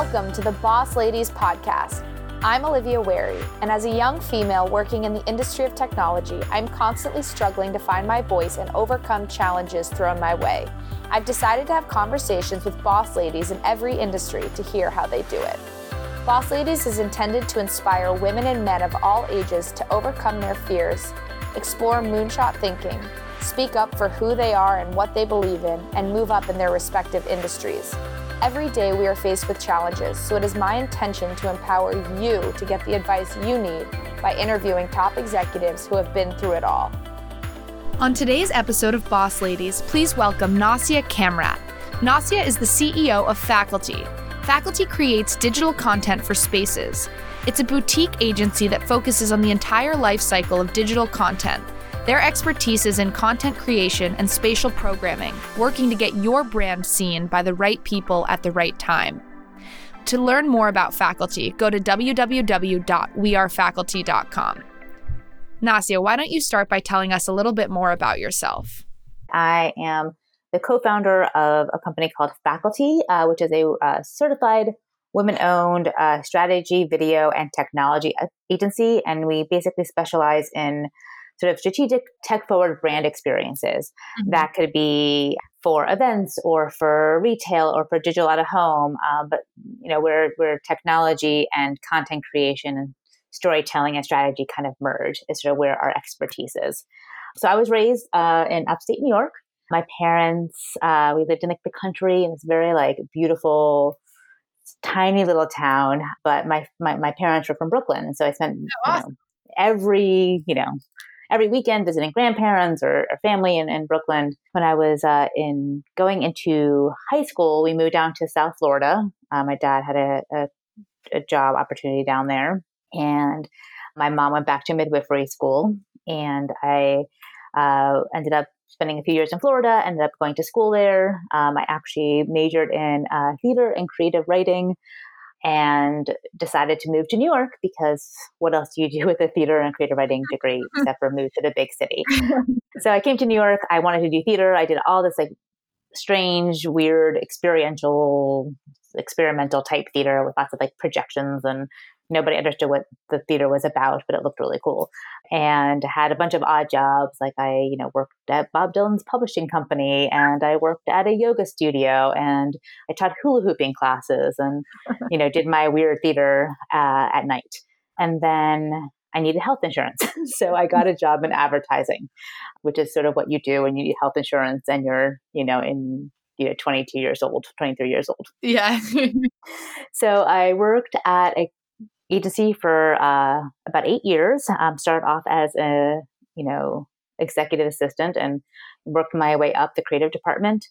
Welcome to the Boss Ladies Podcast. I'm Olivia Wary, and as a young female working in the industry of technology, I'm constantly struggling to find my voice and overcome challenges thrown my way. I've decided to have conversations with boss ladies in every industry to hear how they do it. Boss Ladies is intended to inspire women and men of all ages to overcome their fears, explore moonshot thinking, speak up for who they are and what they believe in, and move up in their respective industries. Every day we are faced with challenges, so it is my intention to empower you to get the advice you need by interviewing top executives who have been through it all. On today's episode of Boss Ladies, please welcome Nasia Kamrat. Nasia is the CEO of Faculty. Faculty creates digital content for spaces. It's a boutique agency that focuses on the entire life cycle of digital content their expertise is in content creation and spatial programming, working to get your brand seen by the right people at the right time. To learn more about faculty, go to www.wearefaculty.com. Nasia, why don't you start by telling us a little bit more about yourself? I am the co founder of a company called Faculty, uh, which is a uh, certified women owned uh, strategy, video, and technology agency. And we basically specialize in sort of strategic tech forward brand experiences. Mm-hmm. That could be for events or for retail or for digital out of home. Um, but you know, where where technology and content creation and storytelling and strategy kind of merge is sort of where our expertise is. So I was raised uh, in upstate New York. My parents, uh, we lived in like the country in this very like beautiful, tiny little town. But my my, my parents were from Brooklyn, and so I spent oh, awesome. you know, every you know every weekend visiting grandparents or, or family in, in, Brooklyn. When I was uh, in going into high school, we moved down to South Florida. Uh, my dad had a, a, a job opportunity down there, and my mom went back to midwifery school, and I uh, ended up spending a few years in Florida, ended up going to school there. Um, I actually majored in uh, theater and creative writing and decided to move to New York because what else do you do with a theater and creative writing degree except for move to the big city? so I came to New York. I wanted to do theater. I did all this like strange, weird, experiential, experimental type theater with lots of like projections and nobody understood what the theater was about, but it looked really cool. And had a bunch of odd jobs. Like I, you know, worked at Bob Dylan's publishing company and I worked at a yoga studio and I taught hula hooping classes and, you know, did my weird theater uh, at night. And then I needed health insurance. so I got a job in advertising, which is sort of what you do when you need health insurance and you're, you know, in you know 22 years old 23 years old yeah so i worked at a agency for uh, about eight years. Um, started off as a you know executive assistant and worked my way up the creative department,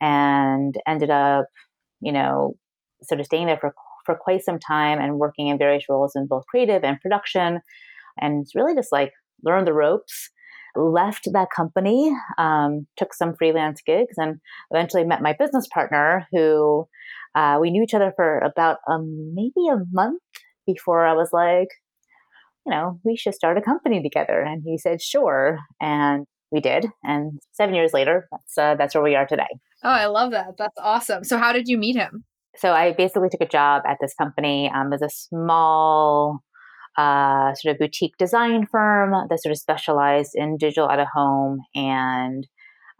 and ended up you know sort of staying there for for quite some time and working in various roles in both creative and production, and really just like learned the ropes. Left that company, um, took some freelance gigs, and eventually met my business partner who uh, we knew each other for about um, maybe a month before I was like, you know, we should start a company together. And he said, sure. And we did. And seven years later, that's, uh, that's where we are today. Oh, I love that. That's awesome. So, how did you meet him? So, I basically took a job at this company um, as a small, uh, sort of boutique design firm that sort of specialized in digital out of home and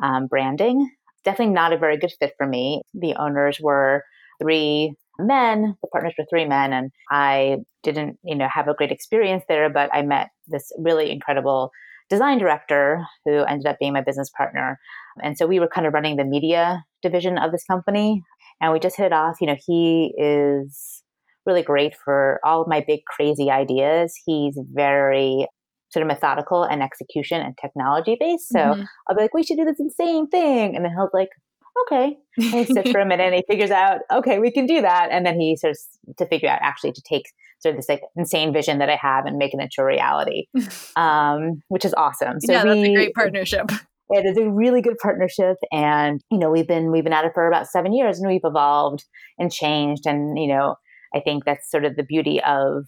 um, branding. Definitely not a very good fit for me. The owners were three men. The partners were three men, and I didn't, you know, have a great experience there. But I met this really incredible design director who ended up being my business partner, and so we were kind of running the media division of this company, and we just hit it off. You know, he is really great for all of my big crazy ideas. He's very sort of methodical and execution and technology based. So mm-hmm. I'll be like, we should do this insane thing. And then he'll like, okay. And he sits for a minute and he figures out, okay, we can do that. And then he starts to figure out actually to take sort of this like insane vision that I have and make it into a reality, um, which is awesome. So yeah, that's we, a great partnership. It is a really good partnership, and you know we've been we've been at it for about seven years, and we've evolved and changed. And you know, I think that's sort of the beauty of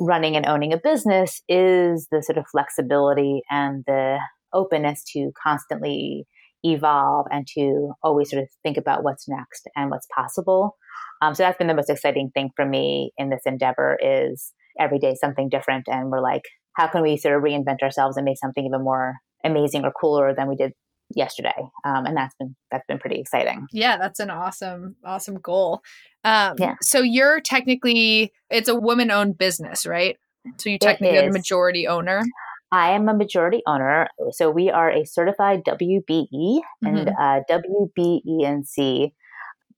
running and owning a business is the sort of flexibility and the openness to constantly evolve and to always sort of think about what's next and what's possible. Um, so that's been the most exciting thing for me in this endeavor is every day something different. And we're like, how can we sort of reinvent ourselves and make something even more amazing or cooler than we did yesterday um, and that's been that's been pretty exciting yeah that's an awesome awesome goal um, yeah. so you're technically it's a woman owned business right so you technically are the majority owner I am a majority owner. So we are a certified WBE mm-hmm. and uh, WBENC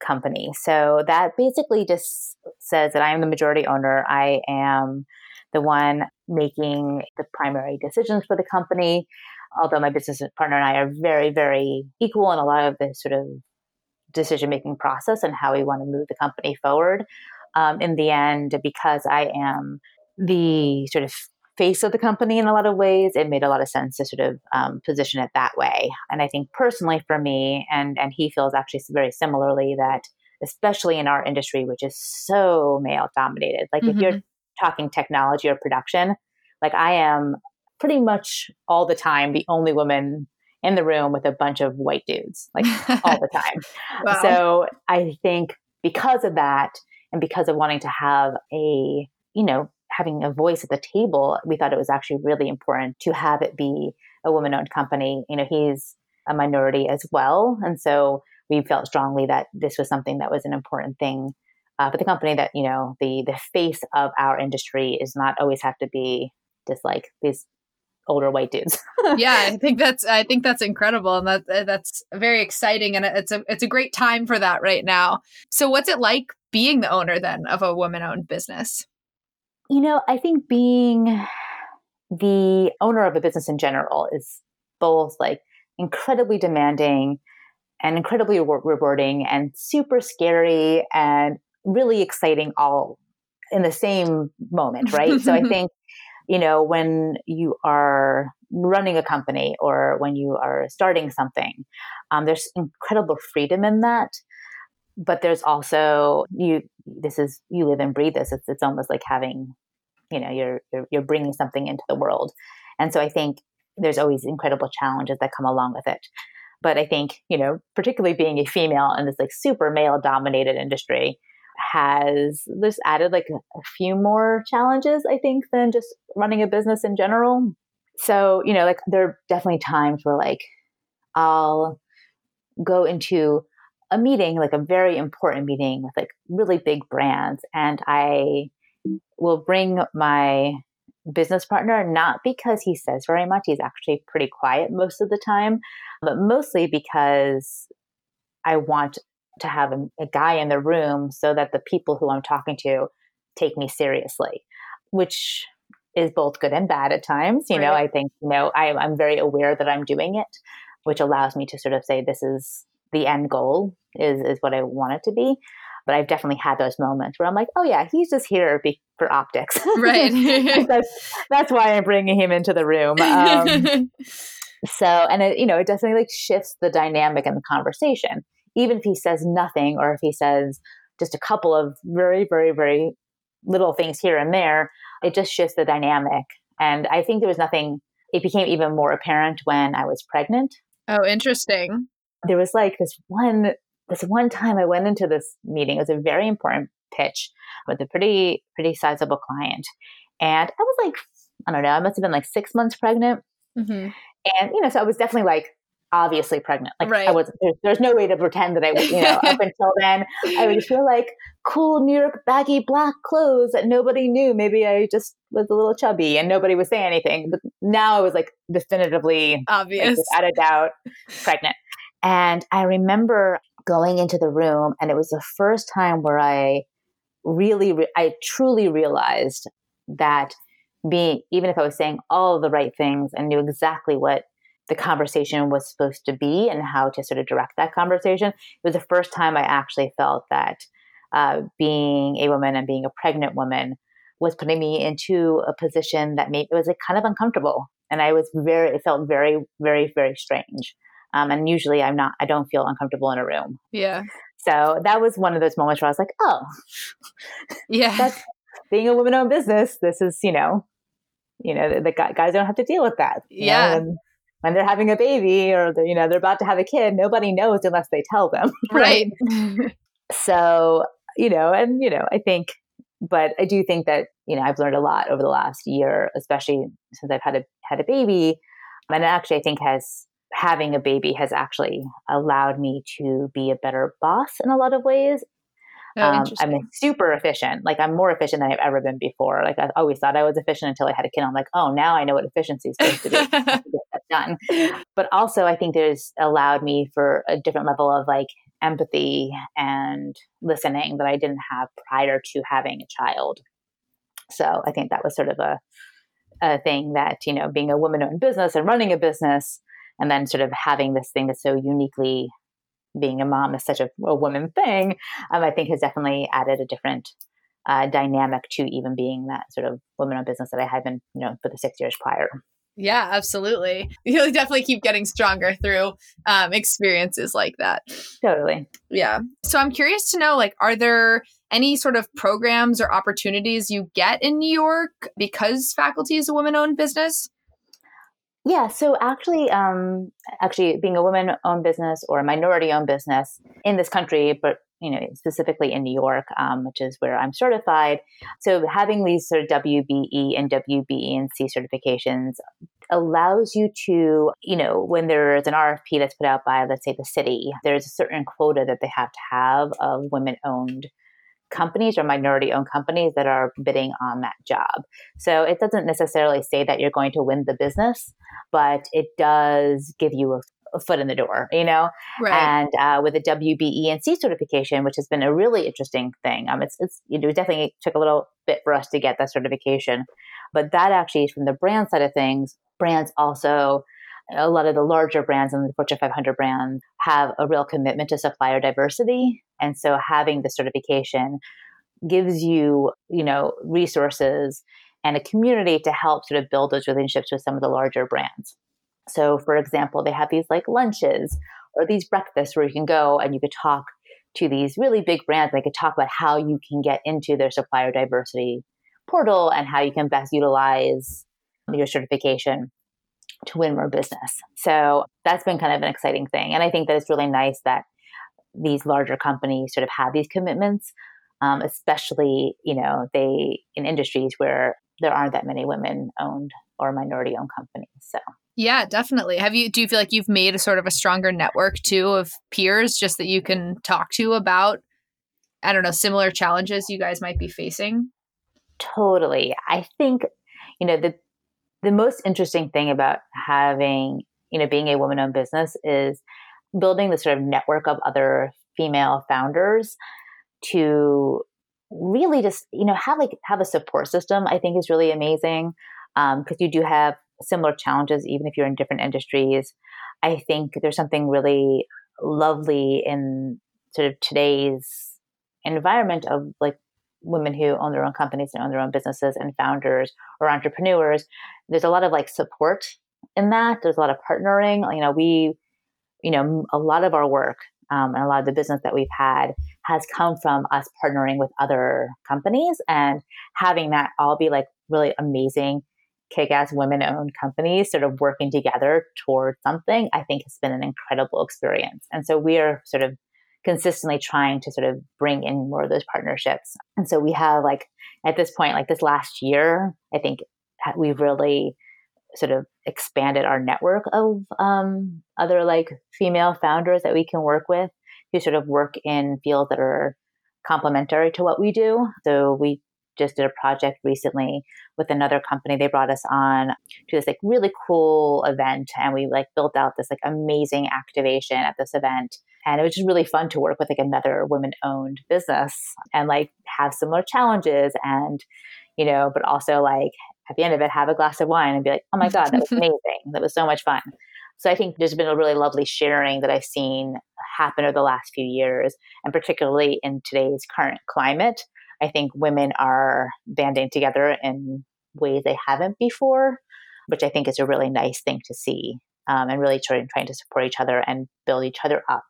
company. So that basically just says that I am the majority owner. I am the one making the primary decisions for the company. Although my business partner and I are very, very equal in a lot of the sort of decision making process and how we want to move the company forward. Um, in the end, because I am the sort of face of the company in a lot of ways, it made a lot of sense to sort of um, position it that way. And I think personally for me, and and he feels actually very similarly that especially in our industry, which is so male dominated, like mm-hmm. if you're mm-hmm. talking technology or production, like I am pretty much all the time the only woman in the room with a bunch of white dudes, like all the time. wow. So I think because of that, and because of wanting to have a you know having a voice at the table, we thought it was actually really important to have it be a woman owned company. You know, he's a minority as well. And so we felt strongly that this was something that was an important thing uh, for the company that, you know, the, the face of our industry is not always have to be just like these older white dudes. yeah, I think that's I think that's incredible and that that's very exciting and it's a it's a great time for that right now. So what's it like being the owner then of a woman-owned business? You know, I think being the owner of a business in general is both like incredibly demanding and incredibly rewarding and super scary and really exciting all in the same moment, right? so I think, you know, when you are running a company or when you are starting something, um, there's incredible freedom in that. But there's also you this is you live and breathe this. It's it's almost like having, you know, you're you're, you're bringing something into the world, and so I think there's always incredible challenges that come along with it. But I think you know, particularly being a female in this like super male dominated industry, has this added like a few more challenges, I think, than just running a business in general. So, you know, like there are definitely times where like I'll go into a meeting, like a very important meeting with like really big brands, and I will bring my business partner, not because he says very much, he's actually pretty quiet most of the time, but mostly because I want to have a, a guy in the room so that the people who I'm talking to take me seriously, which is both good and bad at times. You right. know, I think, you know, I, I'm very aware that I'm doing it, which allows me to sort of say, this is the end goal is, is what I want it to be. But I've definitely had those moments where I'm like, oh yeah, he's just here be- for optics. Right. that's, that's why I'm bringing him into the room. Um, so, and it, you know, it definitely like shifts the dynamic and the conversation. Even if he says nothing or if he says just a couple of very, very, very little things here and there, it just shifts the dynamic. And I think there was nothing, it became even more apparent when I was pregnant. Oh, interesting. There was like this one this one time I went into this meeting. It was a very important pitch with a pretty pretty sizable client, and I was like, I don't know, I must have been like six months pregnant, mm-hmm. and you know, so I was definitely like obviously pregnant. Like right. I was, there's, there's, no way to pretend that I, was, you know, up until then, I would feel like cool New York baggy black clothes that nobody knew. Maybe I just was a little chubby and nobody was saying anything. But now I was like definitively obvious, like, without a doubt, pregnant. And I remember going into the room and it was the first time where I really, re- I truly realized that being, even if I was saying all the right things and knew exactly what the conversation was supposed to be and how to sort of direct that conversation, it was the first time I actually felt that uh, being a woman and being a pregnant woman was putting me into a position that made it was like kind of uncomfortable. And I was very, it felt very, very, very strange. Um, and usually I'm not, I don't feel uncomfortable in a room. Yeah. So that was one of those moments where I was like, oh, yeah, that's being a woman owned business. This is, you know, you know, the, the guys don't have to deal with that. Yeah. Know, when they're having a baby or they're, you know, they're about to have a kid, nobody knows unless they tell them. Right. so, you know, and, you know, I think, but I do think that, you know, I've learned a lot over the last year, especially since I've had a, had a baby. And actually, I think has having a baby has actually allowed me to be a better boss in a lot of ways Oh, um, I'm super efficient. Like I'm more efficient than I've ever been before. Like I always thought I was efficient until I had a kid. I'm like, oh, now I know what efficiency is supposed to be. get that done. But also, I think there's allowed me for a different level of like empathy and listening that I didn't have prior to having a child. So I think that was sort of a a thing that you know, being a woman-owned business and running a business, and then sort of having this thing that's so uniquely being a mom is such a, a woman thing, um, I think has definitely added a different uh, dynamic to even being that sort of woman owned business that I had been, you know, for the six years prior. Yeah, absolutely. You'll definitely keep getting stronger through um, experiences like that. Totally. Yeah. So I'm curious to know, like, are there any sort of programs or opportunities you get in New York because faculty is a woman-owned business? Yeah, so actually, um, actually, being a woman-owned business or a minority-owned business in this country, but you know, specifically in New York, um, which is where I'm certified. So having these sort of WBE and WBE and C certifications allows you to, you know, when there's an RFP that's put out by, let's say, the city, there's a certain quota that they have to have of women-owned companies or minority owned companies that are bidding on that job. So it doesn't necessarily say that you're going to win the business, but it does give you a, a foot in the door, you know? Right. And uh, with the WBE and C certification, which has been a really interesting thing, um, it's, it's, you know, it definitely took a little bit for us to get that certification. But that actually is from the brand side of things. Brands also a lot of the larger brands and the Fortune 500 brands have a real commitment to supplier diversity. And so having the certification gives you, you know, resources and a community to help sort of build those relationships with some of the larger brands. So, for example, they have these like lunches or these breakfasts where you can go and you could talk to these really big brands. They could talk about how you can get into their supplier diversity portal and how you can best utilize your certification to win more business. So that's been kind of an exciting thing. And I think that it's really nice that these larger companies sort of have these commitments, um, especially, you know, they in industries where there aren't that many women owned or minority owned companies. So yeah, definitely. Have you do you feel like you've made a sort of a stronger network too of peers just that you can talk to about I don't know, similar challenges you guys might be facing? Totally. I think, you know, the the most interesting thing about having, you know, being a woman owned business is building the sort of network of other female founders to really just, you know, have like have a support system, I think is really amazing. Um, because you do have similar challenges, even if you're in different industries. I think there's something really lovely in sort of today's environment of like women who own their own companies and own their own businesses and founders or entrepreneurs there's a lot of like support in that. There's a lot of partnering. You know we you know a lot of our work um, and a lot of the business that we've had has come from us partnering with other companies and having that all be like really amazing kick-ass women-owned companies sort of working together towards something i think has been an incredible experience. And so we are sort of consistently trying to sort of bring in more of those partnerships. And so we have like at this point, like this last year, I think we've really sort of expanded our network of um, other like female founders that we can work with who sort of work in fields that are complementary to what we do. So we just did a project recently with another company. They brought us on to this like really cool event and we like built out this like amazing activation at this event and it was just really fun to work with like another women owned business and like have similar challenges and, you know, but also like at the end of it, have a glass of wine and be like, oh my God, that was amazing. that was so much fun. So I think there's been a really lovely sharing that I've seen happen over the last few years, and particularly in today's current climate. I think women are banding together in ways they haven't before, which I think is a really nice thing to see, um, and really trying, trying to support each other and build each other up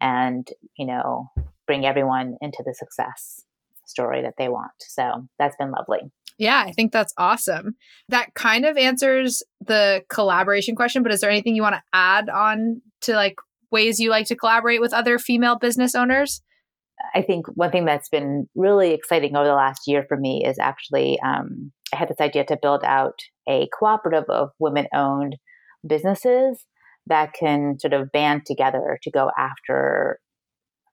and, you know, bring everyone into the success story that they want. So that's been lovely. Yeah, I think that's awesome. That kind of answers the collaboration question, but is there anything you want to add on to like ways you like to collaborate with other female business owners? I think one thing that's been really exciting over the last year for me is actually um, I had this idea to build out a cooperative of women owned businesses that can sort of band together to go after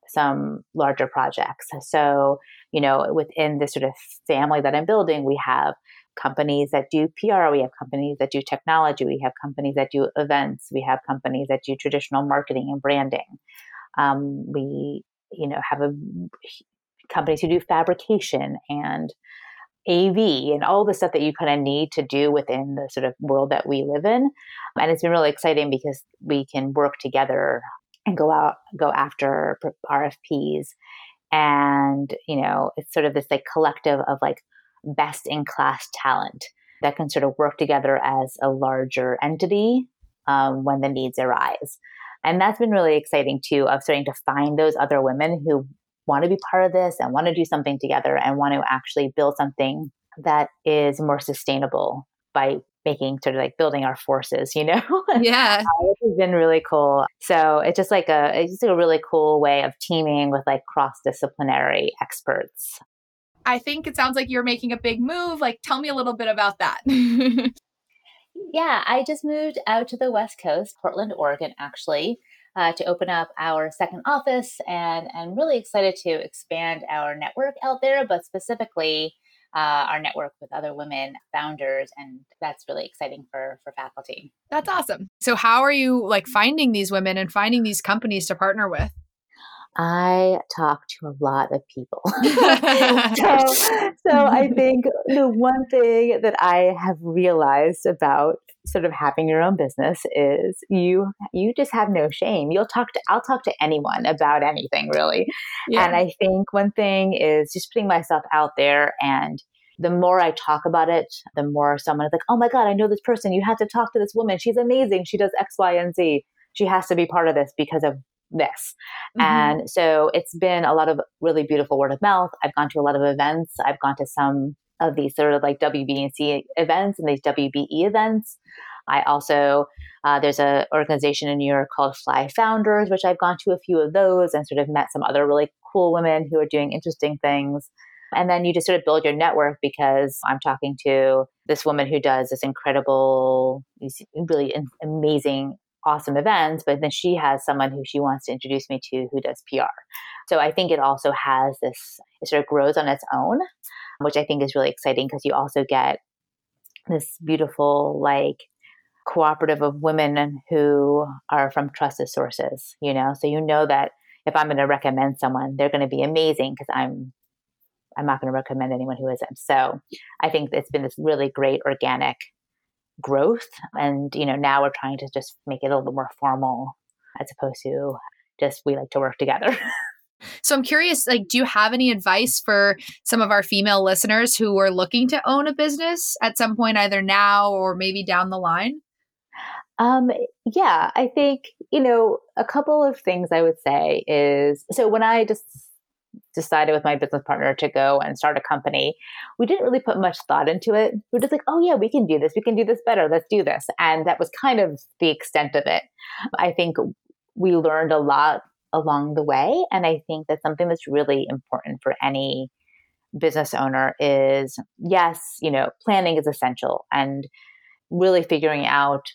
some larger projects. So, you know, within this sort of family that I'm building, we have companies that do PR, we have companies that do technology, we have companies that do events, we have companies that do traditional marketing and branding. Um, we, you know, have a companies who do fabrication and AV and all the stuff that you kind of need to do within the sort of world that we live in. And it's been really exciting because we can work together and go out, go after RFPs. And, you know, it's sort of this like collective of like best in class talent that can sort of work together as a larger entity um, when the needs arise. And that's been really exciting too, of starting to find those other women who want to be part of this and want to do something together and want to actually build something that is more sustainable by making sort of like building our forces, you know? Yeah. which has been really cool. So it's just like a it's just a really cool way of teaming with like cross disciplinary experts. I think it sounds like you're making a big move. Like tell me a little bit about that. yeah, I just moved out to the West Coast, Portland, Oregon, actually uh, to open up our second office and and really excited to expand our network out there, but specifically uh, our network with other women founders, and that's really exciting for for faculty. That's awesome. So, how are you like finding these women and finding these companies to partner with? I talk to a lot of people. so, so I think the one thing that I have realized about sort of having your own business is you you just have no shame. You'll talk to I'll talk to anyone about anything really. Yeah. And I think one thing is just putting myself out there and the more I talk about it, the more someone is like, "Oh my god, I know this person. You have to talk to this woman. She's amazing. She does X, Y, and Z. She has to be part of this because of this. Mm-hmm. And so it's been a lot of really beautiful word of mouth. I've gone to a lot of events. I've gone to some of these sort of like WBEC events and these WBE events. I also uh, there's an organization in New York called Fly Founders, which I've gone to a few of those and sort of met some other really cool women who are doing interesting things. And then you just sort of build your network because I'm talking to this woman who does this incredible, really amazing, awesome events, but then she has someone who she wants to introduce me to who does PR. So I think it also has this, it sort of grows on its own which I think is really exciting because you also get this beautiful, like, cooperative of women who are from trusted sources, you know? So you know that if I'm going to recommend someone, they're going to be amazing because I'm I'm not going to recommend anyone who isn't. So I think it's been this really great organic growth. And, you know, now we're trying to just make it a little bit more formal as opposed to just we like to work together. So I'm curious, like, do you have any advice for some of our female listeners who are looking to own a business at some point, either now or maybe down the line? Um, yeah, I think, you know, a couple of things I would say is so when I just decided with my business partner to go and start a company, we didn't really put much thought into it. We are just like, oh, yeah, we can do this. We can do this better. Let's do this. And that was kind of the extent of it. I think we learned a lot along the way. And I think that's something that's really important for any business owner is yes, you know, planning is essential and really figuring out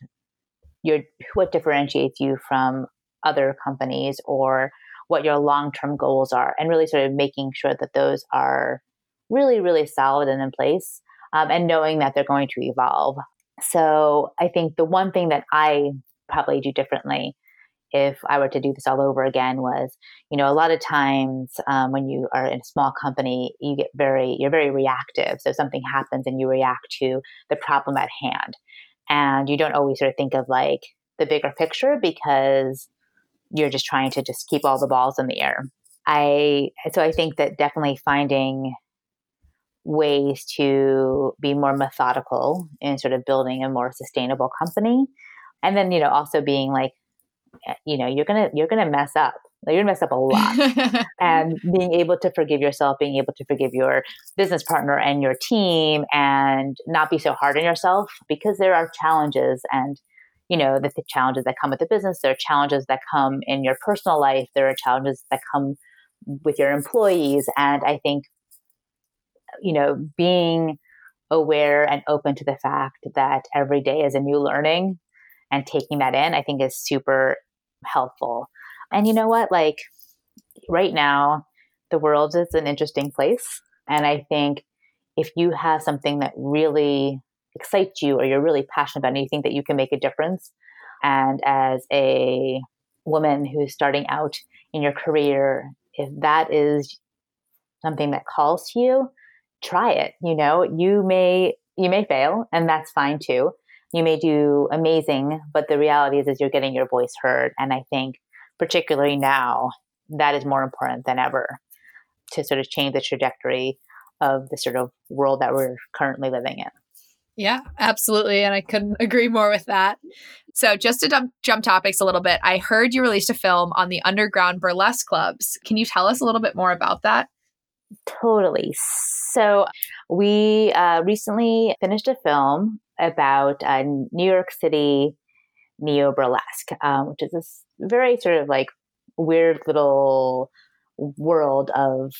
your what differentiates you from other companies or what your long-term goals are and really sort of making sure that those are really really solid and in place um, and knowing that they're going to evolve so i think the one thing that i probably do differently if I were to do this all over again was, you know, a lot of times um, when you are in a small company, you get very, you're very reactive. So something happens and you react to the problem at hand. And you don't always sort of think of like the bigger picture because you're just trying to just keep all the balls in the air. I, so I think that definitely finding ways to be more methodical in sort of building a more sustainable company. And then, you know, also being like Eh, you know you're gonna you're gonna mess up you're gonna mess up a lot and being able to forgive yourself being able to forgive your business partner and your team and not be so hard on yourself because there are challenges and you know the, the challenges that come with the business there are challenges that come in your personal life there are challenges that come with your employees. And I think, you know, being aware and open to the fact that every day is a new learning and taking that in, I think is super helpful. And you know what? Like right now, the world is an interesting place. And I think if you have something that really excites you or you're really passionate about and you think that you can make a difference, and as a woman who's starting out in your career, if that is something that calls to you, try it. You know, you may you may fail, and that's fine too. You may do amazing, but the reality is, is you're getting your voice heard. And I think, particularly now, that is more important than ever to sort of change the trajectory of the sort of world that we're currently living in. Yeah, absolutely. And I couldn't agree more with that. So, just to jump, jump topics a little bit, I heard you released a film on the underground burlesque clubs. Can you tell us a little bit more about that? Totally. So, we uh, recently finished a film about uh, New York City neo burlesque, um, which is this very sort of like weird little world of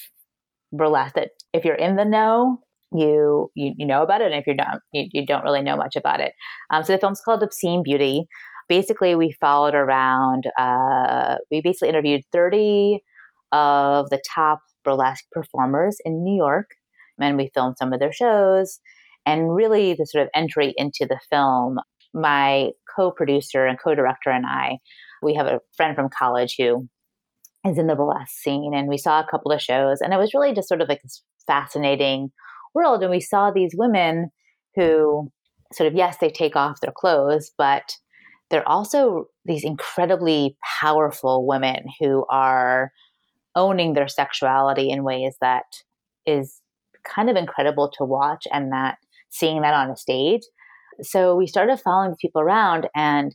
burlesque that if you're in the know, you you, you know about it, and if you're not, you, you don't really know much about it. Um, so the film's called Obscene Beauty. Basically, we followed around. Uh, we basically interviewed 30 of the top burlesque performers in New York, and we filmed some of their shows. And really, the sort of entry into the film, my co-producer and co-director and I, we have a friend from college who is in the burlesque scene, and we saw a couple of shows, and it was really just sort of like this fascinating world. And we saw these women who sort of, yes, they take off their clothes, but they're also these incredibly powerful women who are owning their sexuality in ways that is kind of incredible to watch and that seeing that on a stage. So we started following people around and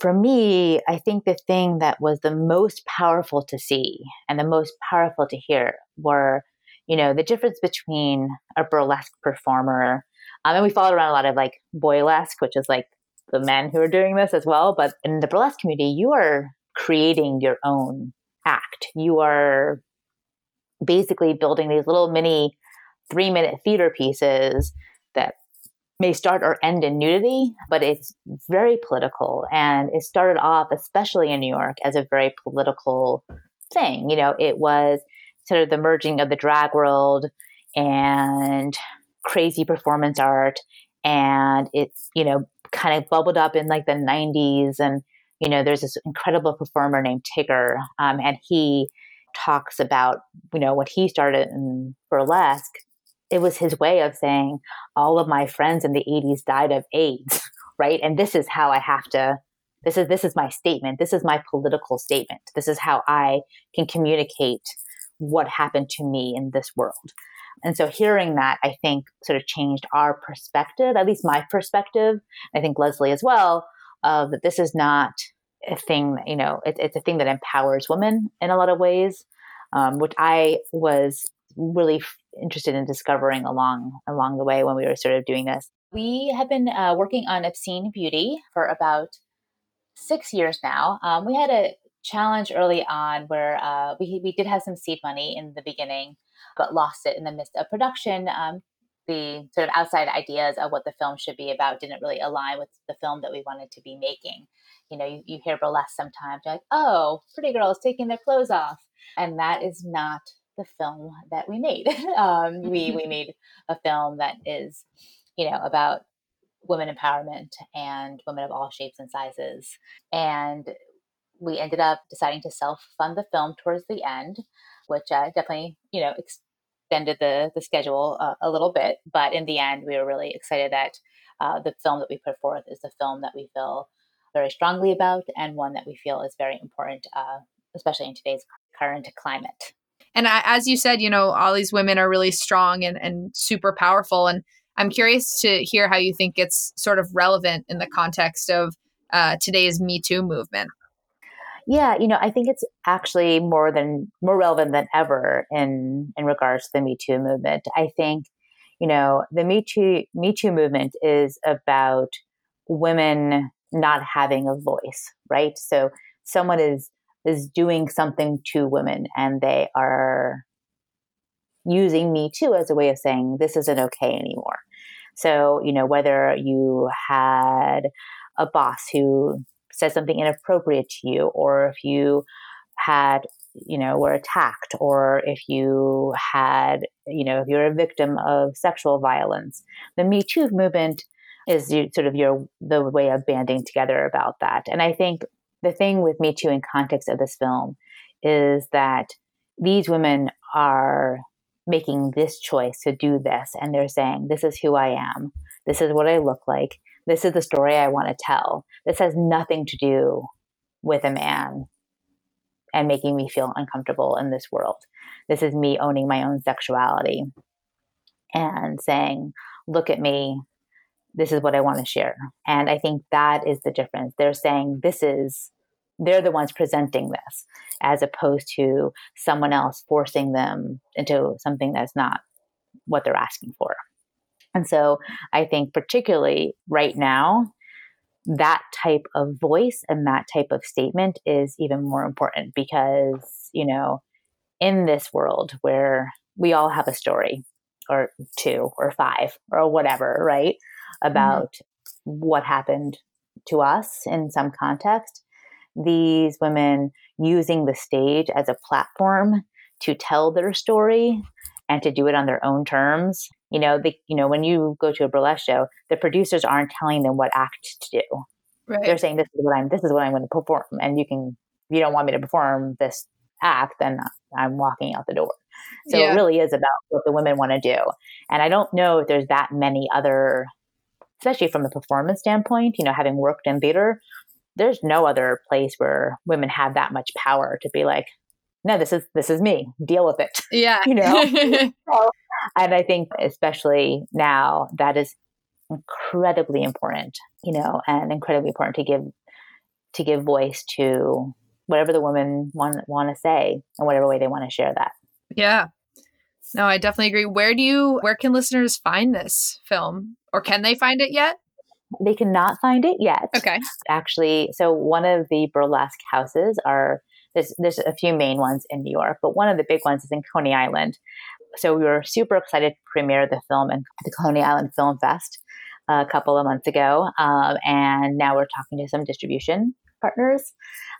for me, I think the thing that was the most powerful to see and the most powerful to hear were you know, the difference between a burlesque performer, um, and we followed around a lot of like boylesque, which is like the men who are doing this as well. But in the burlesque community, you are creating your own act. You are basically building these little mini three minute theater pieces that may start or end in nudity, but it's very political. And it started off, especially in New York, as a very political thing. You know, it was sort of the merging of the drag world and crazy performance art. And it's you know kind of bubbled up in like the 90s and you know there's this incredible performer named Tigger um, and he talks about you know when he started in burlesque it was his way of saying all of my friends in the 80s died of aids right? And this is how i have to this is this is my statement. This is my political statement. This is how i can communicate what happened to me in this world. And so hearing that, I think sort of changed our perspective, at least my perspective. I think Leslie as well, of that this is not a thing, you know, it, it's a thing that empowers women in a lot of ways, um, which I was really f- interested in discovering along along the way when we were sort of doing this. We have been uh, working on Obscene Beauty for about six years now. Um, we had a challenge early on where uh, we we did have some seed money in the beginning, but lost it in the midst of production. Um, the sort of outside ideas of what the film should be about didn't really align with the film that we wanted to be making. You know, you, you hear burlesque sometimes, you're like, oh, pretty girls taking their clothes off. And that is not the film that we made. um, we, we made a film that is, you know, about women empowerment and women of all shapes and sizes. And we ended up deciding to self-fund the film towards the end, which uh, definitely, you know, extended the the schedule uh, a little bit. But in the end, we were really excited that uh, the film that we put forth is the film that we feel very strongly about and one that we feel is very important, uh, especially in today's current climate. And as you said, you know, all these women are really strong and, and super powerful. And I'm curious to hear how you think it's sort of relevant in the context of uh, today's Me Too movement. Yeah, you know, I think it's actually more than more relevant than ever in in regards to the Me Too movement. I think, you know, the Me Too Me Too movement is about women not having a voice, right? So someone is is doing something to women and they are using me too as a way of saying this isn't okay anymore. So, you know, whether you had a boss who said something inappropriate to you, or if you had, you know, were attacked, or if you had, you know, if you're a victim of sexual violence, the Me Too movement is sort of your the way of banding together about that. And I think the thing with Me Too in context of this film is that these women are making this choice to do this and they're saying this is who i am this is what i look like this is the story i want to tell. This has nothing to do with a man and making me feel uncomfortable in this world. This is me owning my own sexuality and saying look at me. This is what i want to share. And i think that is the difference. They're saying this is they're the ones presenting this as opposed to someone else forcing them into something that's not what they're asking for. And so I think, particularly right now, that type of voice and that type of statement is even more important because, you know, in this world where we all have a story or two or five or whatever, right? Mm-hmm. About mm-hmm. what happened to us in some context these women using the stage as a platform to tell their story and to do it on their own terms. You know, the, you know, when you go to a burlesque show, the producers aren't telling them what act to do. Right. They're saying this is what I'm this is what I'm going to perform, and you can if you don't want me to perform this act, then I'm walking out the door. So yeah. it really is about what the women want to do. And I don't know if there's that many other, especially from a performance standpoint, you know, having worked in theater, there's no other place where women have that much power to be like, no, this is this is me. Deal with it. Yeah. you know. and I think especially now that is incredibly important, you know, and incredibly important to give to give voice to whatever the women want want to say and whatever way they want to share that. Yeah. No, I definitely agree. Where do you where can listeners find this film? Or can they find it yet? They cannot find it yet. Okay. Actually, so one of the burlesque houses are there's there's a few main ones in New York, but one of the big ones is in Coney Island. So we were super excited to premiere the film in the Coney Island Film Fest a couple of months ago, um, and now we're talking to some distribution partners.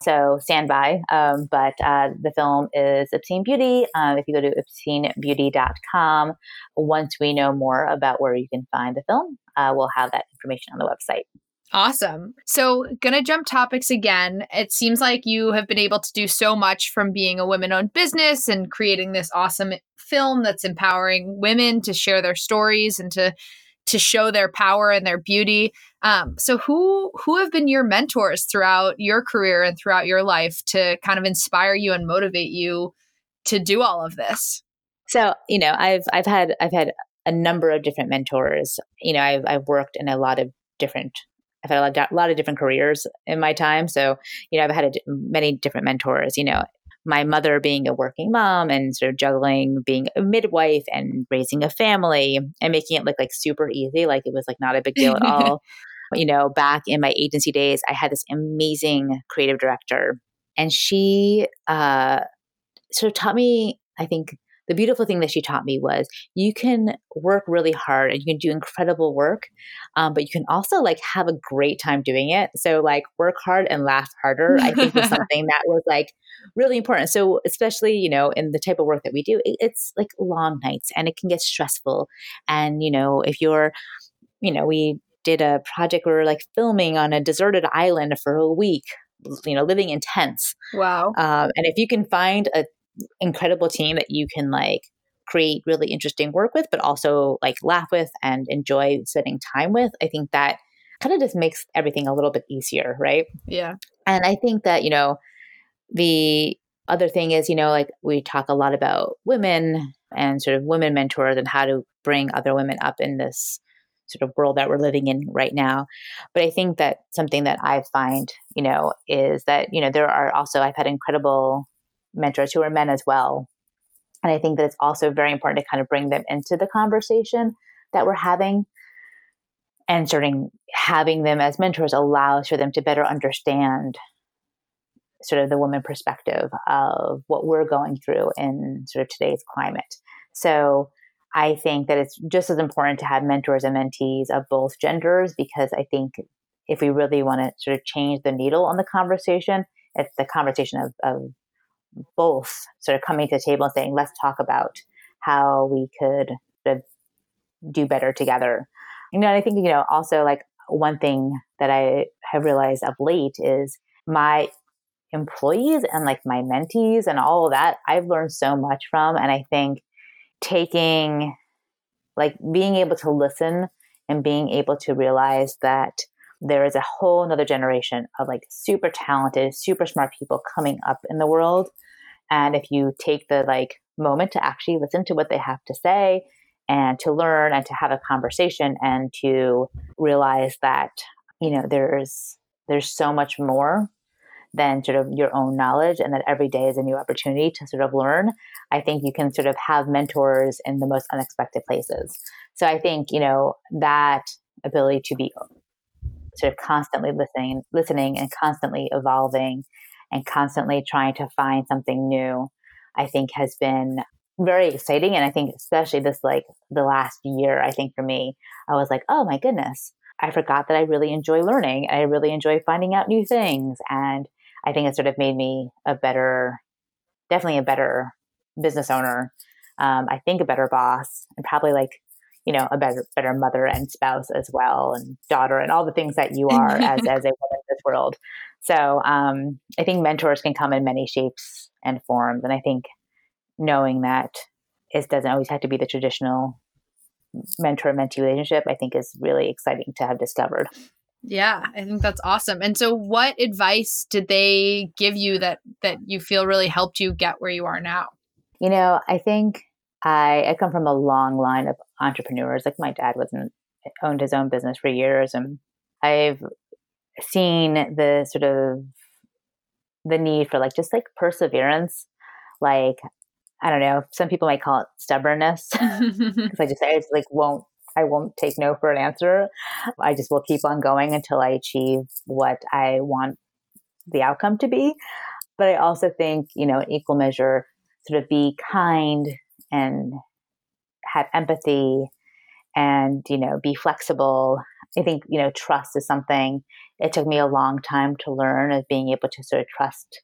So stand by. Um, but uh, the film is Obscene Beauty. Um, if you go to obscenebeauty.com, once we know more about where you can find the film, uh, we'll have that information on the website. Awesome. So, gonna jump topics again. It seems like you have been able to do so much from being a women owned business and creating this awesome film that's empowering women to share their stories and to to show their power and their beauty. Um, so who who have been your mentors throughout your career and throughout your life to kind of inspire you and motivate you to do all of this? So you know, I've I've had I've had a number of different mentors. You know, I've I've worked in a lot of different. I've had a lot, a lot of different careers in my time. So, you know, I've had a, many different mentors. You know, my mother being a working mom and sort of juggling being a midwife and raising a family and making it look like super easy, like it was like not a big deal at all. You know, back in my agency days, I had this amazing creative director, and she uh, sort of taught me, I think, the beautiful thing that she taught me was you can work really hard and you can do incredible work, um, but you can also like have a great time doing it. So like work hard and laugh harder. I think was something that was like really important. So especially you know in the type of work that we do, it, it's like long nights and it can get stressful. And you know if you're, you know we did a project where we are like filming on a deserted island for a week you know living in tents wow um, and if you can find a incredible team that you can like create really interesting work with, but also like laugh with and enjoy spending time with, I think that kind of just makes everything a little bit easier, right? Yeah. And I think that, you know, the other thing is, you know, like we talk a lot about women and sort of women mentors and how to bring other women up in this sort of world that we're living in right now. But I think that something that I find, you know, is that, you know, there are also, I've had incredible mentors who are men as well. And I think that it's also very important to kind of bring them into the conversation that we're having. And starting having them as mentors allows for them to better understand sort of the woman perspective of what we're going through in sort of today's climate. So I think that it's just as important to have mentors and mentees of both genders because I think if we really want to sort of change the needle on the conversation, it's the conversation of, of both sort of coming to the table and saying, let's talk about how we could sort of do better together. You know, I think, you know, also like one thing that I have realized of late is my employees and like my mentees and all of that, I've learned so much from. And I think taking, like being able to listen and being able to realize that there is a whole another generation of like super talented, super smart people coming up in the world. And if you take the like moment to actually listen to what they have to say and to learn and to have a conversation and to realize that, you know, there's there's so much more than sort of your own knowledge and that every day is a new opportunity to sort of learn i think you can sort of have mentors in the most unexpected places so i think you know that ability to be sort of constantly listening listening and constantly evolving and constantly trying to find something new i think has been very exciting and i think especially this like the last year i think for me i was like oh my goodness I forgot that I really enjoy learning. I really enjoy finding out new things. And I think it sort of made me a better, definitely a better business owner. Um, I think a better boss and probably like, you know, a better, better mother and spouse as well and daughter and all the things that you are as, as a woman in this world. So um, I think mentors can come in many shapes and forms. And I think knowing that it doesn't always have to be the traditional mentor mentee relationship, I think is really exciting to have discovered. Yeah, I think that's awesome. And so what advice did they give you that that you feel really helped you get where you are now? You know, I think I, I come from a long line of entrepreneurs. Like my dad wasn't owned his own business for years and I've seen the sort of the need for like just like perseverance. Like I don't know, some people might call it stubbornness because I just I just like won't I won't take no for an answer. I just will keep on going until I achieve what I want the outcome to be. But I also think, you know, in equal measure, sort of be kind and have empathy and, you know, be flexible. I think, you know, trust is something it took me a long time to learn of being able to sort of trust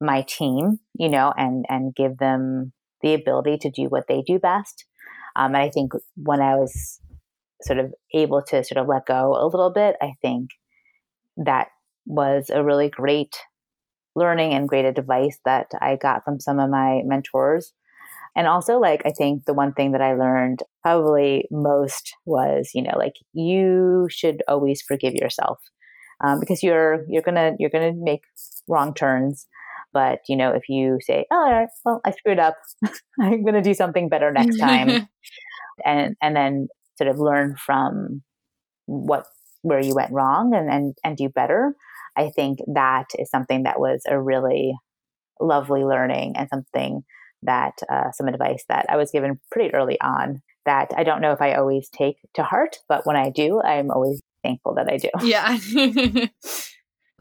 my team, you know, and and give them the ability to do what they do best. Um, and I think when I was sort of able to sort of let go a little bit, I think that was a really great learning and great advice that I got from some of my mentors. And also, like, I think the one thing that I learned probably most was, you know, like you should always forgive yourself um, because you're you're gonna you're gonna make wrong turns. But you know, if you say, "Oh, all right, well, I screwed up. I'm to do something better next time," and and then sort of learn from what where you went wrong and and and do better. I think that is something that was a really lovely learning and something that uh, some advice that I was given pretty early on that I don't know if I always take to heart, but when I do, I'm always thankful that I do. Yeah.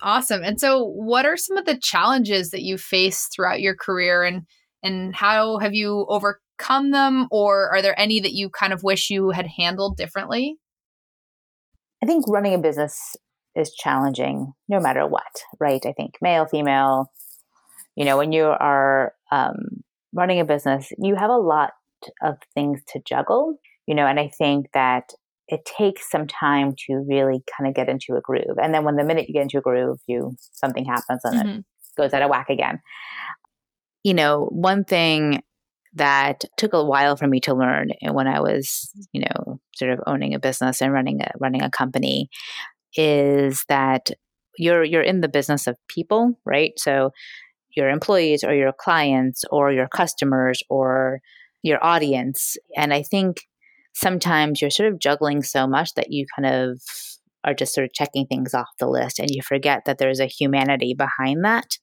Awesome. And so what are some of the challenges that you face throughout your career and and how have you overcome them or are there any that you kind of wish you had handled differently? I think running a business is challenging no matter what, right? I think male, female, you know, when you are um, running a business, you have a lot of things to juggle, you know, and I think that it takes some time to really kind of get into a groove. And then when the minute you get into a groove, you something happens and mm-hmm. it goes out of whack again. You know, one thing that took a while for me to learn when I was, you know, sort of owning a business and running a running a company is that you're you're in the business of people, right? So your employees or your clients or your customers or your audience. And I think sometimes you're sort of juggling so much that you kind of are just sort of checking things off the list and you forget that there's a humanity behind that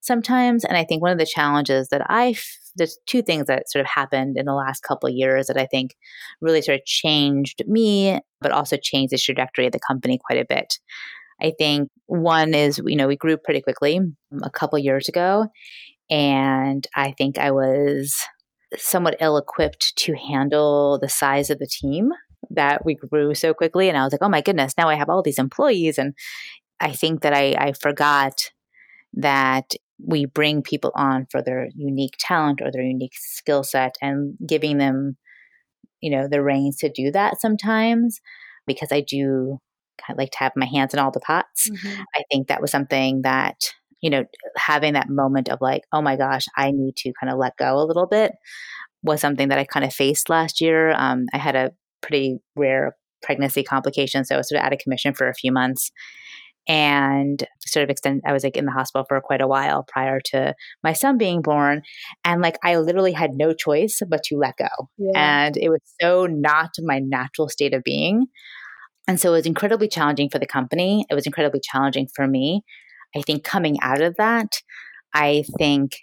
sometimes and i think one of the challenges that i there's two things that sort of happened in the last couple years that i think really sort of changed me but also changed the trajectory of the company quite a bit I think one is, you know, we grew pretty quickly mm, a couple years ago. And I think I was somewhat ill equipped to handle the size of the team that we grew so quickly. And I was like, oh my goodness, now I have all these employees. And I think that I, I forgot that we bring people on for their unique talent or their unique skill set and giving them, you know, the reins to do that sometimes because I do of like to have my hands in all the pots. Mm-hmm. I think that was something that, you know, having that moment of like, oh my gosh, I need to kind of let go a little bit was something that I kind of faced last year. Um, I had a pretty rare pregnancy complication, so I was sort of out of commission for a few months and sort of extend i was like in the hospital for quite a while prior to my son being born and like i literally had no choice but to let go yeah. and it was so not my natural state of being and so it was incredibly challenging for the company it was incredibly challenging for me i think coming out of that i think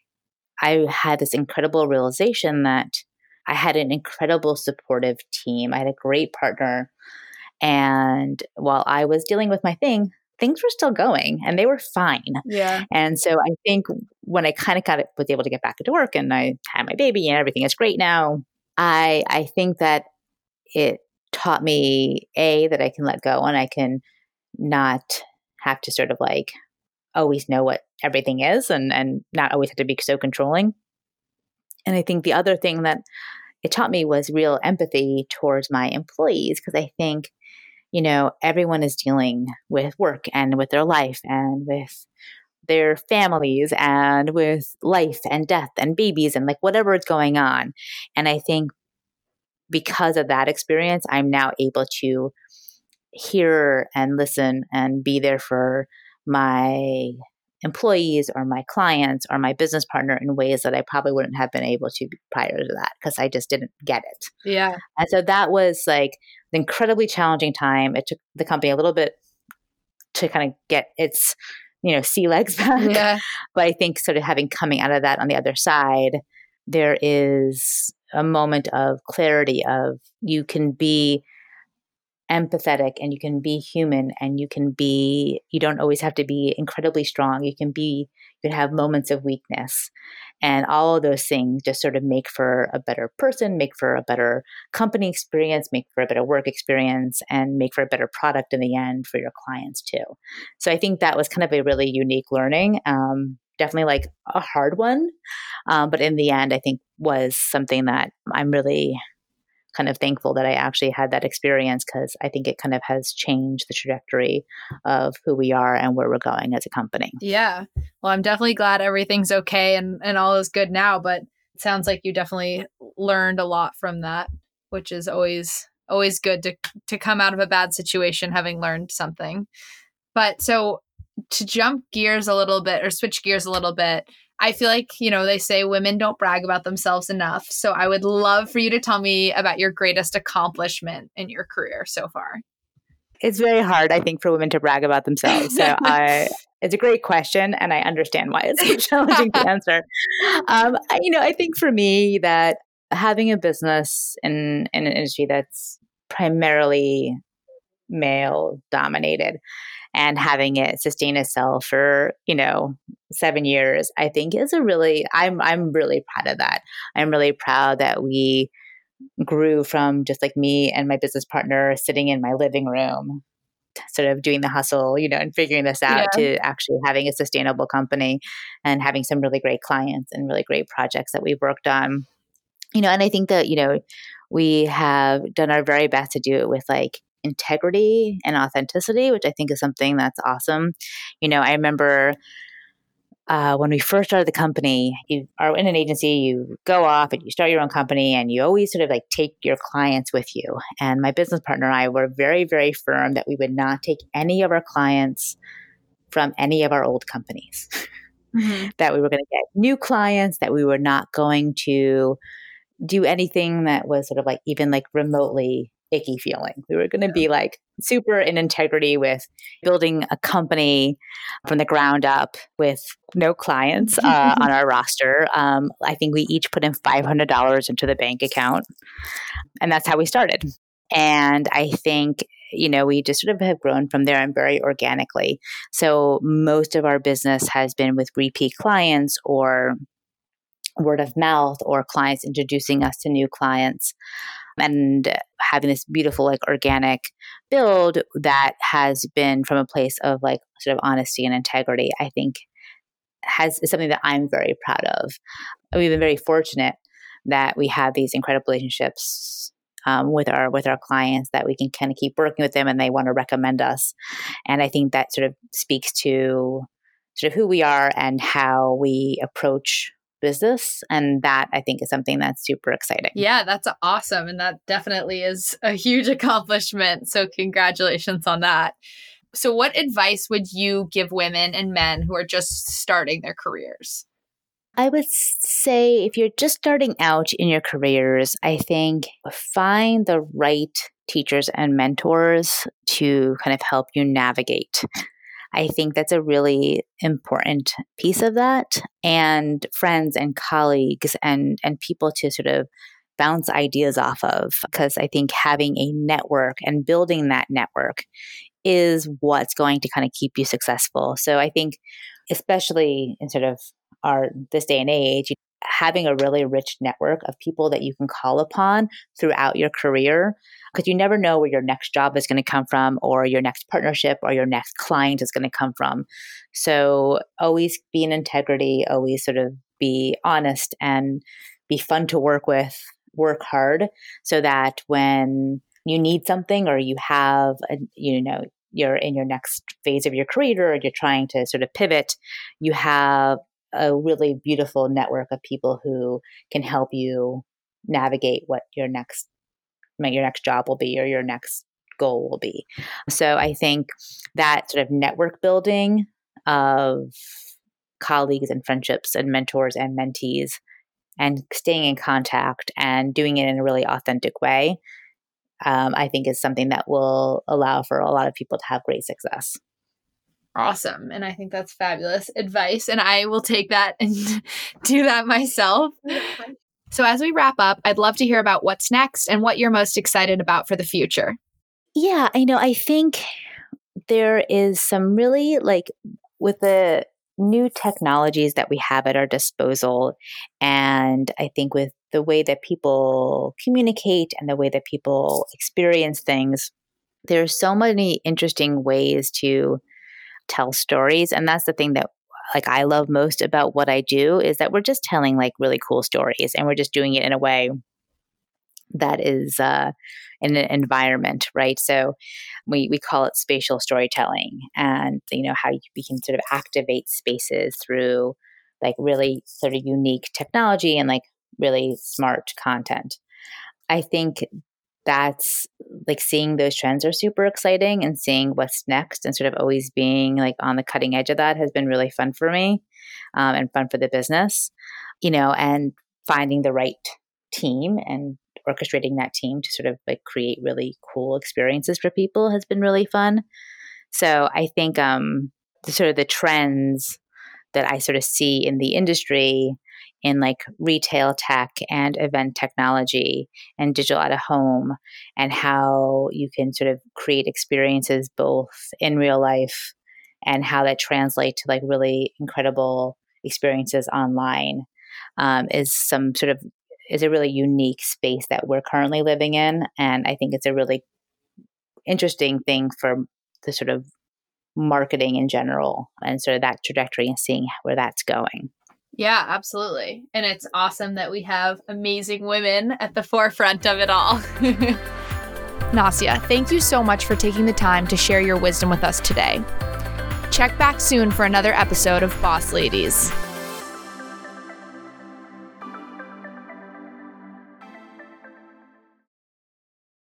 i had this incredible realization that i had an incredible supportive team i had a great partner and while I was dealing with my thing, things were still going and they were fine. Yeah. And so I think when I kind of got it, was able to get back into work and I had my baby and everything is great now, I I think that it taught me a that I can let go and I can not have to sort of like always know what everything is and and not always have to be so controlling. And I think the other thing that it taught me was real empathy towards my employees because I think you know, everyone is dealing with work and with their life and with their families and with life and death and babies and like whatever is going on. And I think because of that experience, I'm now able to hear and listen and be there for my employees or my clients or my business partner in ways that I probably wouldn't have been able to prior to that because I just didn't get it. Yeah. And so that was like an incredibly challenging time. It took the company a little bit to kind of get its, you know, sea legs back. Yeah. But I think sort of having coming out of that on the other side, there is a moment of clarity of you can be empathetic and you can be human and you can be you don't always have to be incredibly strong. You can be you can have moments of weakness. And all of those things just sort of make for a better person make for a better company experience make for a better work experience and make for a better product in the end for your clients too. So i think that was kind of a really unique learning. Um, definitely like a hard one um, but in the end i think was something that i'm really kind of thankful that I actually had that experience because I think it kind of has changed the trajectory of who we are and where we're going as a company. Yeah. Well, I'm definitely glad everything's okay and, and all is good now, but it sounds like you definitely learned a lot from that, which is always always good to to come out of a bad situation having learned something. But so to jump gears a little bit or switch gears a little bit, I feel like, you know, they say women don't brag about themselves enough. So I would love for you to tell me about your greatest accomplishment in your career so far. It's very hard, I think, for women to brag about themselves. So I, it's a great question, and I understand why it's so challenging to answer. Um, you know, I think for me that having a business in, in an industry that's primarily male dominated and having it sustain itself for you know seven years i think is a really i'm i'm really proud of that i'm really proud that we grew from just like me and my business partner sitting in my living room sort of doing the hustle you know and figuring this out yeah. to actually having a sustainable company and having some really great clients and really great projects that we've worked on you know and i think that you know we have done our very best to do it with like integrity and authenticity, which I think is something that's awesome. You know, I remember uh, when we first started the company, you are in an agency, you go off and you start your own company, and you always sort of like take your clients with you. And my business partner and I were very, very firm that we would not take any of our clients from any of our old companies. Mm-hmm. that we were going to get new clients, that we were not going to do anything that was sort of like even like remotely icky feeling. We were going to yeah. be like super in integrity with building a company from the ground up with no clients uh, on our roster. Um, I think we each put in $500 into the bank account. And that's how we started. And I think you know, we just sort of have grown from there and very organically. So most of our business has been with repeat clients or word of mouth or clients introducing us to new clients and having this beautiful like organic build that has been from a place of like sort of honesty and integrity i think has is something that i'm very proud of. We've been very fortunate that we have these incredible relationships um, with our with our clients that we can kind of keep working with them and they want to recommend us. And i think that sort of speaks to sort of who we are and how we approach business and that i think is something that's super exciting yeah that's awesome and that definitely is a huge accomplishment so congratulations on that so what advice would you give women and men who are just starting their careers I would say if you're just starting out in your careers, I think find the right teachers and mentors to kind of help you navigate. I think that's a really important piece of that. And friends and colleagues and, and people to sort of bounce ideas off of. Because I think having a network and building that network is what's going to kind of keep you successful. So I think, especially in sort of our this day and age, having a really rich network of people that you can call upon throughout your career because you never know where your next job is going to come from or your next partnership or your next client is going to come from. So always be in integrity always sort of be honest and be fun to work with work hard so that when you need something or you have a, you know you're in your next phase of your career or you're trying to sort of pivot you have a really beautiful network of people who can help you navigate what your next your next job will be or your next goal will be. So I think that sort of network building of colleagues and friendships and mentors and mentees and staying in contact and doing it in a really authentic way, um, I think is something that will allow for a lot of people to have great success. Awesome. And I think that's fabulous advice. And I will take that and do that myself. So, as we wrap up, I'd love to hear about what's next and what you're most excited about for the future. Yeah, I know. I think there is some really like with the new technologies that we have at our disposal. And I think with the way that people communicate and the way that people experience things, there's so many interesting ways to tell stories. And that's the thing that like I love most about what I do is that we're just telling like really cool stories and we're just doing it in a way that is uh, in an environment, right? So we, we call it spatial storytelling and, you know, how you, we can sort of activate spaces through like really sort of unique technology and like really smart content. I think that's like seeing those trends are super exciting and seeing what's next and sort of always being like on the cutting edge of that has been really fun for me um, and fun for the business you know and finding the right team and orchestrating that team to sort of like create really cool experiences for people has been really fun. So i think um the sort of the trends that i sort of see in the industry in like retail tech and event technology and digital out of home and how you can sort of create experiences both in real life and how that translate to like really incredible experiences online um, is some sort of is a really unique space that we're currently living in. And i think it's a really interesting thing for the sort of marketing in general and sort of that trajectory and seeing where that's going yeah, absolutely. And it's awesome that we have amazing women at the forefront of it all. Nasia, thank you so much for taking the time to share your wisdom with us today. Check back soon for another episode of Boss Ladies.